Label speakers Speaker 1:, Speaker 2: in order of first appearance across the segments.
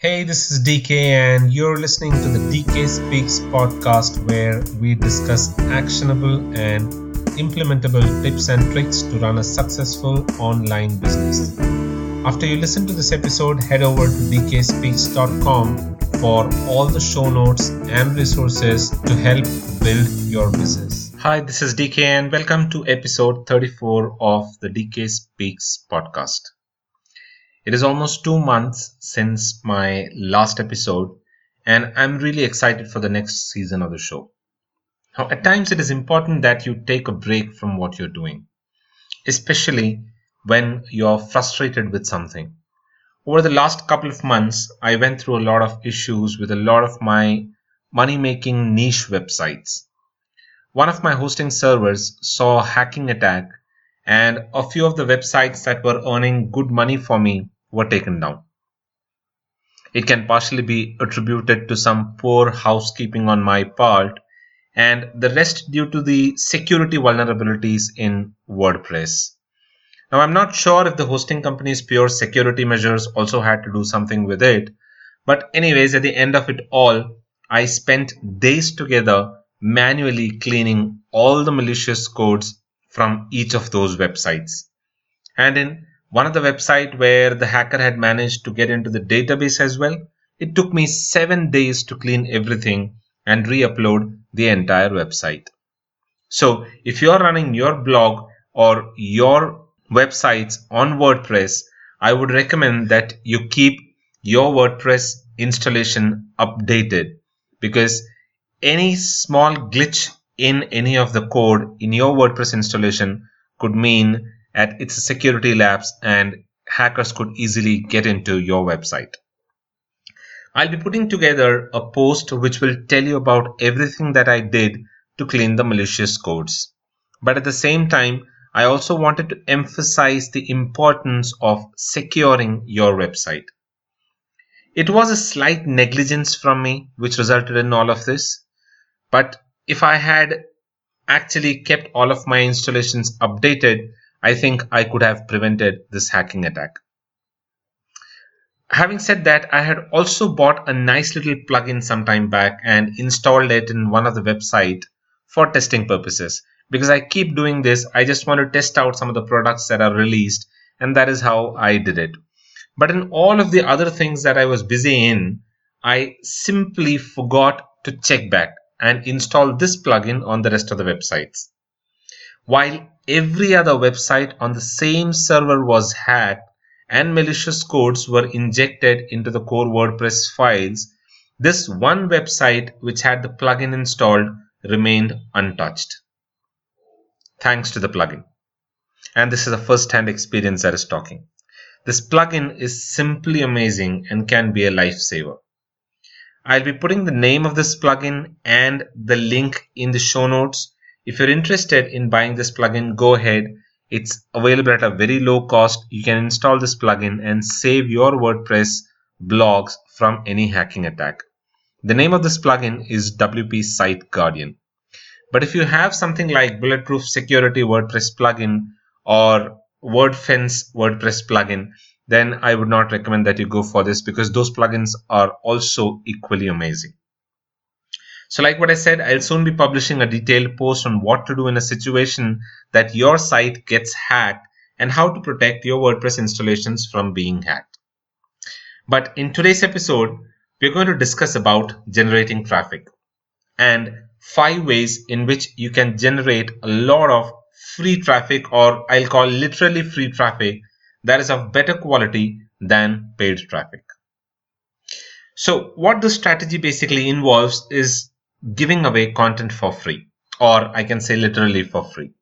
Speaker 1: Hey, this is DK, and you're listening to the DK Speaks podcast where we discuss actionable and implementable tips and tricks to run a successful online business. After you listen to this episode, head over to dkspeaks.com for all the show notes and resources to help build your business. Hi, this is DK, and welcome to episode 34 of the DK Speaks podcast. It is almost two months since my last episode, and I'm really excited for the next season of the show. Now, at times it is important that you take a break from what you're doing, especially when you're frustrated with something. Over the last couple of months, I went through a lot of issues with a lot of my money making niche websites. One of my hosting servers saw a hacking attack, and a few of the websites that were earning good money for me were taken down. It can partially be attributed to some poor housekeeping on my part, and the rest due to the security vulnerabilities in WordPress. Now, I'm not sure if the hosting company's pure security measures also had to do something with it, but, anyways, at the end of it all, I spent days together manually cleaning all the malicious codes from each of those websites. And in one of the website where the hacker had managed to get into the database as well. It took me seven days to clean everything and re-upload the entire website. So if you're running your blog or your websites on WordPress, I would recommend that you keep your WordPress installation updated because any small glitch in any of the code in your WordPress installation could mean at its security lapse and hackers could easily get into your website. I'll be putting together a post which will tell you about everything that I did to clean the malicious codes. But at the same time, I also wanted to emphasize the importance of securing your website. It was a slight negligence from me which resulted in all of this. But if I had actually kept all of my installations updated, I think I could have prevented this hacking attack. Having said that, I had also bought a nice little plugin some time back and installed it in one of the website for testing purposes. Because I keep doing this, I just want to test out some of the products that are released, and that is how I did it. But in all of the other things that I was busy in, I simply forgot to check back and install this plugin on the rest of the websites. While every other website on the same server was hacked and malicious codes were injected into the core WordPress files, this one website which had the plugin installed remained untouched. Thanks to the plugin. And this is a first hand experience that is talking. This plugin is simply amazing and can be a lifesaver. I'll be putting the name of this plugin and the link in the show notes if you're interested in buying this plugin, go ahead. It's available at a very low cost. You can install this plugin and save your WordPress blogs from any hacking attack. The name of this plugin is WP Site Guardian. But if you have something like Bulletproof Security WordPress plugin or WordFence WordPress plugin, then I would not recommend that you go for this because those plugins are also equally amazing. So like what I said, I'll soon be publishing a detailed post on what to do in a situation that your site gets hacked and how to protect your WordPress installations from being hacked. But in today's episode, we're going to discuss about generating traffic and five ways in which you can generate a lot of free traffic or I'll call literally free traffic that is of better quality than paid traffic. So what the strategy basically involves is giving away content for free, or I can say literally for free.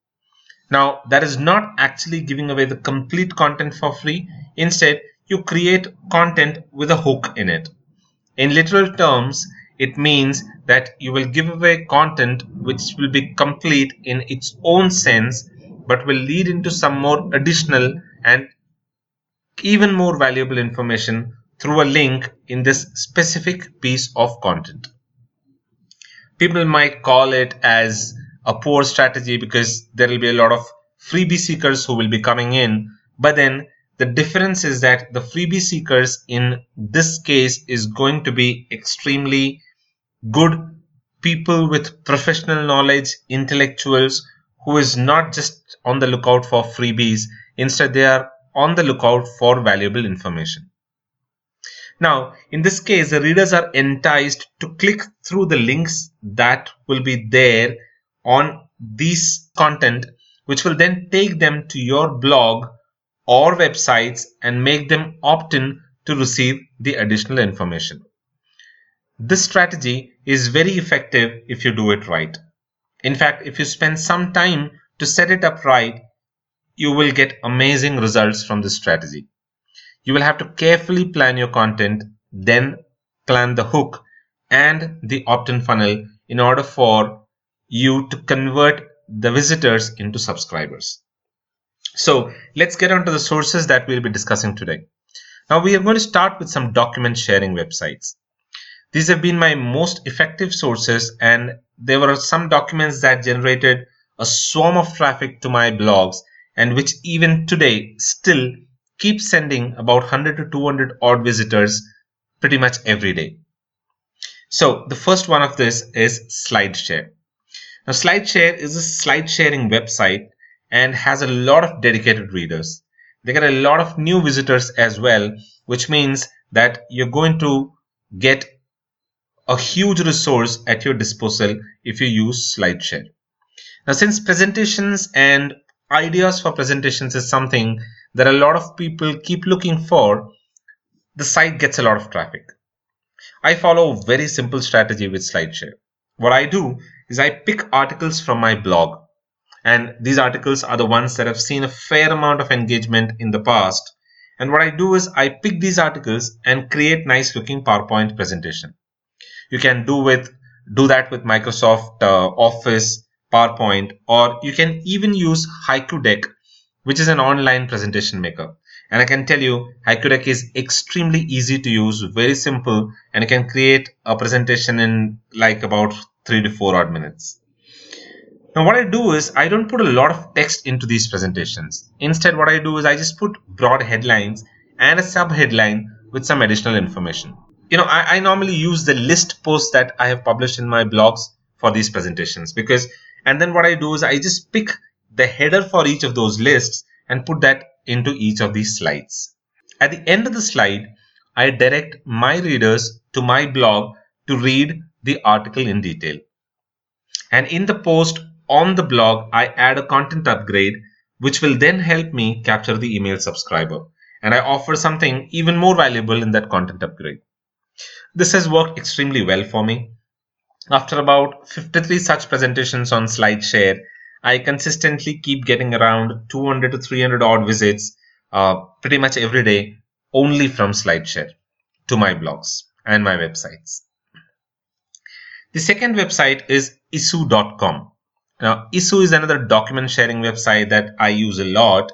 Speaker 1: Now, that is not actually giving away the complete content for free. Instead, you create content with a hook in it. In literal terms, it means that you will give away content which will be complete in its own sense, but will lead into some more additional and even more valuable information through a link in this specific piece of content people might call it as a poor strategy because there will be a lot of freebie seekers who will be coming in, but then the difference is that the freebie seekers in this case is going to be extremely good people with professional knowledge, intellectuals who is not just on the lookout for freebies. Instead, they are on the lookout for valuable information. Now, in this case, the readers are enticed to click through the links that will be there on these content, which will then take them to your blog or websites and make them opt in to receive the additional information. This strategy is very effective if you do it right. In fact, if you spend some time to set it up right, you will get amazing results from this strategy. You will have to carefully plan your content, then plan the hook and the opt-in funnel in order for you to convert the visitors into subscribers. So let's get on to the sources that we'll be discussing today. Now we are going to start with some document sharing websites. These have been my most effective sources and there were some documents that generated a swarm of traffic to my blogs and which even today still keep sending about 100 to 200 odd visitors pretty much every day. So the first one of this is SlideShare. Now SlideShare is a slide sharing website and has a lot of dedicated readers. They get a lot of new visitors as well, which means that you're going to get a huge resource at your disposal if you use SlideShare. Now, since presentations and ideas for presentations is something that a lot of people keep looking for, the site gets a lot of traffic. I follow a very simple strategy with SlideShare. What I do is I pick articles from my blog and these articles are the ones that have seen a fair amount of engagement in the past. And what I do is I pick these articles and create nice looking PowerPoint presentation. You can do with do that with Microsoft uh, Office, PowerPoint, or you can even use HaikuDeck, which is an online presentation maker. And I can tell you, HaikuDeck is extremely easy to use, very simple, and you can create a presentation in like about three to four odd minutes. Now what I do is I don't put a lot of text into these presentations. Instead what I do is I just put broad headlines and a sub headline with some additional information. You know, I, I normally use the list posts that I have published in my blogs for these presentations because and then what I do is I just pick the header for each of those lists and put that into each of these slides. At the end of the slide, I direct my readers to my blog to read the article in detail. And in the post on the blog, I add a content upgrade, which will then help me capture the email subscriber. And I offer something even more valuable in that content upgrade. This has worked extremely well for me. After about 53 such presentations on SlideShare, I consistently keep getting around 200 to 300 odd visits uh, pretty much every day only from SlideShare to my blogs and my websites. The second website is issuu.com. Now, Issuu is another document sharing website that I use a lot.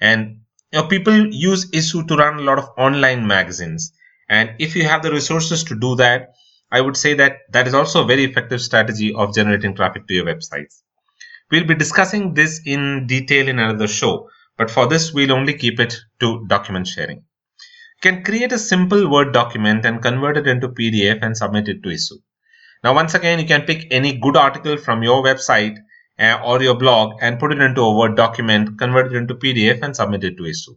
Speaker 1: And you know, people use Issuu to run a lot of online magazines. And if you have the resources to do that, I would say that that is also a very effective strategy of generating traffic to your websites. We'll be discussing this in detail in another show, but for this, we'll only keep it to document sharing. You can create a simple Word document and convert it into PDF and submit it to Issuu. Now, once again, you can pick any good article from your website uh, or your blog and put it into a Word document, convert it into PDF and submit it to Issuu.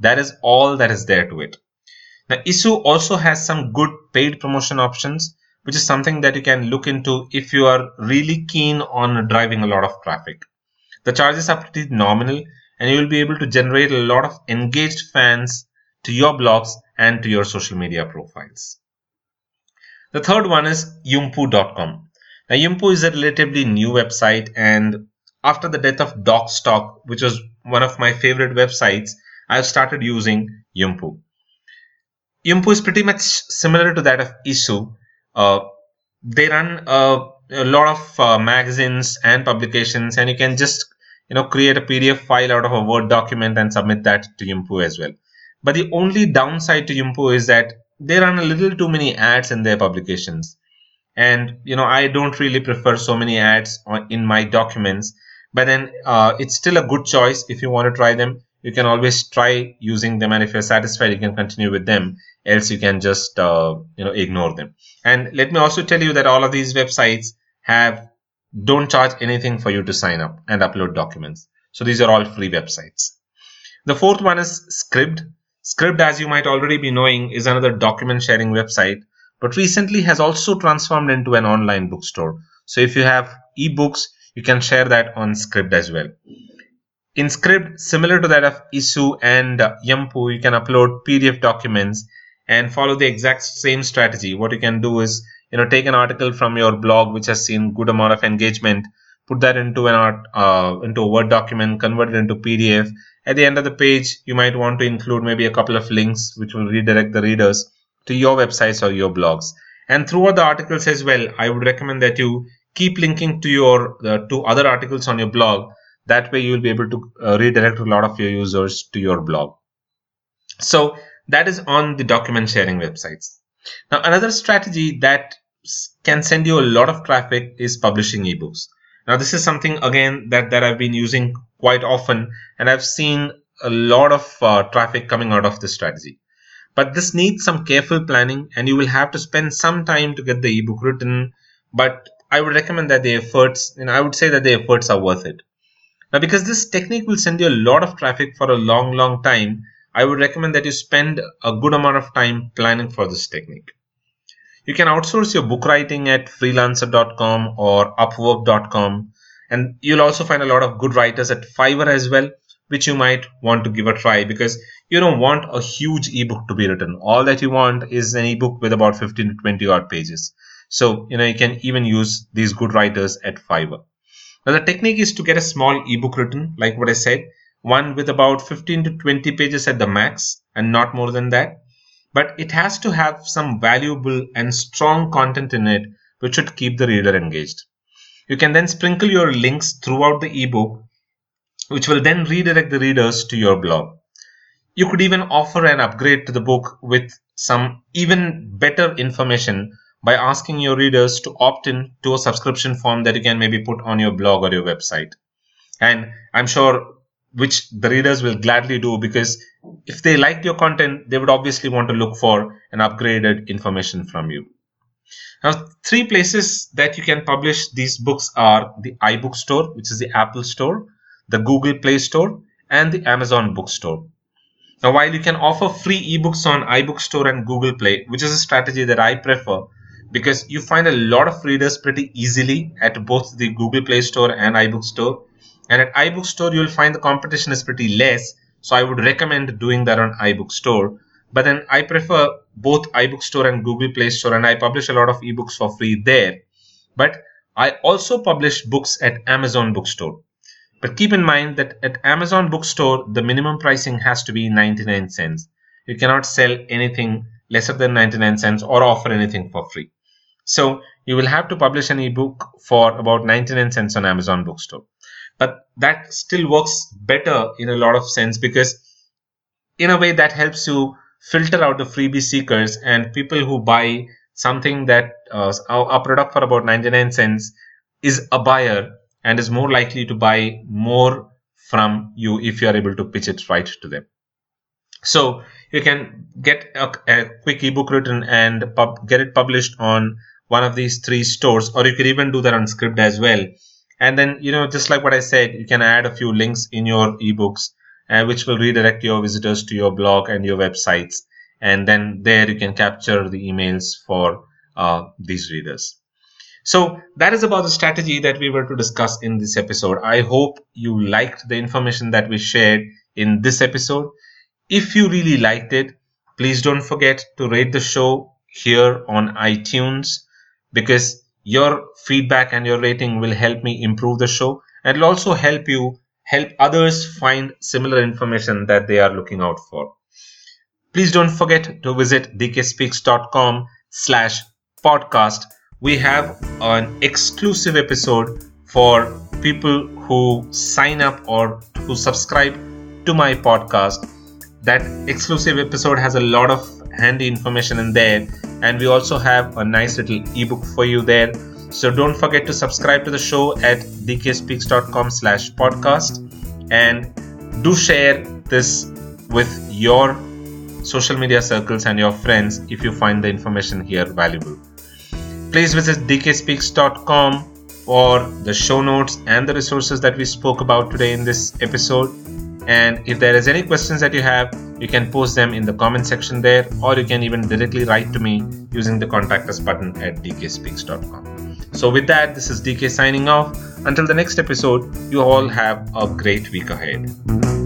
Speaker 1: That is all that is there to it. Now, Issuu also has some good paid promotion options, which is something that you can look into if you are really keen on driving a lot of traffic. The charges are pretty nominal and you will be able to generate a lot of engaged fans to your blogs and to your social media profiles. The third one is Yumpu.com. Now, Yumpu is a relatively new website, and after the death of Docstoc, which was one of my favorite websites, I've started using Yumpu. Yumpu is pretty much similar to that of Issuu. Uh, they run uh, a lot of uh, magazines and publications, and you can just you know create a PDF file out of a Word document and submit that to Yumpu as well. But the only downside to Yumpu is that they run a little too many ads in their publications. And you know i don't really prefer so many ads in my documents. But then uh, it's still a good choice if you want to try them. You can always try using them and if you're satisfied you can continue with them. Else you can just uh, you know ignore them and let me also tell you that all of these websites have don't charge anything for you to sign up and upload documents. So these are all free websites. The fourth one is scribd. Scribd as you might already be knowing is another document sharing website but recently has also transformed into an online bookstore. So if you have ebooks you can share that on scribd as well. In scribd similar to that of Issuu and Yumpu you can upload pdf documents and follow the exact same strategy. What you can do is you know take an article from your blog which has seen good amount of engagement put that into an art uh, into a word document convert it into pdf at the end of the page you might want to include maybe a couple of links which will redirect the readers to your websites or your blogs. And throughout the articles as well i would recommend that you keep linking to your uh, to other articles on your blog. That way you will be able to uh, redirect a lot of your users to your blog. So that is on the document sharing websites. Now, another strategy that can send you a lot of traffic is publishing ebooks. Now, this is something again that, that I've been using quite often, and I've seen a lot of uh, traffic coming out of this strategy. But this needs some careful planning, and you will have to spend some time to get the ebook written. But I would recommend that the efforts, and I would say that the efforts are worth it. Now, because this technique will send you a lot of traffic for a long, long time, I would recommend that you spend a good amount of time planning for this technique. You can outsource your book writing at freelancer.com or upwork.com and you'll also find a lot of good writers at Fiverr as well which you might want to give a try because you don't want a huge ebook to be written. All that you want is an ebook with about 15 to 20 odd pages. So, you know, you can even use these good writers at Fiverr. Now, the technique is to get a small ebook written, like what I said, one with about 15 to 20 pages at the max and not more than that. But it has to have some valuable and strong content in it which should keep the reader engaged. You can then sprinkle your links throughout the ebook which will then redirect the readers to your blog. You could even offer an upgrade to the book with some even better information by asking your readers to opt in to a subscription form that you can maybe put on your blog or your website. And I'm sure which the readers will gladly do because if they liked your content, they would obviously want to look for an upgraded information from you. Now, three places that you can publish these books are the iBook Store, which is the Apple Store, the Google Play Store, and the Amazon Bookstore. Now, while you can offer free ebooks on iBook Store and Google Play, which is a strategy that I prefer because you find a lot of readers pretty easily at both the Google Play Store and iBook Store, and at iBookstore, you'll find the competition is pretty less. So I would recommend doing that on iBookstore. But then I prefer both iBookstore and Google Play Store, and I publish a lot of ebooks for free there. But I also publish books at Amazon Bookstore. But keep in mind that at Amazon Bookstore, the minimum pricing has to be 99 cents. You cannot sell anything lesser than 99 cents or offer anything for free. So you will have to publish an ebook for about 99 cents on Amazon Bookstore but that still works better in a lot of sense because in a way that helps you filter out the freebie seekers and people who buy something that uh, a product for about 99 cents is a buyer and is more likely to buy more from you if you are able to pitch it right to them. So you can get a, a quick ebook written and pub, get it published on one of these three stores or you could even do that on scribd as well and then you know just like what i said you can add a few links in your ebooks uh, which will redirect your visitors to your blog and your websites. And then there you can capture the emails for uh, these readers. So that is about the strategy that we were to discuss in this episode. I hope you liked the information that we shared in this episode. If you really liked it please don't forget to rate the show here on itunes because your feedback and your rating will help me improve the show and it'll also help you help others find similar information that they are looking out for. Please don't forget to visit dkspeaks.com slash podcast. We have an exclusive episode for people who sign up or who subscribe to my podcast. That exclusive episode has a lot of handy information in there and we also have a nice little ebook for you there so don't forget to subscribe to the show at dkspeaks.com slash podcast and do share this with your social media circles and your friends if you find the information here valuable. Please visit dkspeaks.com for the show notes and the resources that we spoke about today in this episode. And if there is any questions that you have, you can post them in the comment section there, or you can even directly write to me using the contact us button at dkspeaks.com. So, with that, this is DK signing off. Until the next episode, you all have a great week ahead.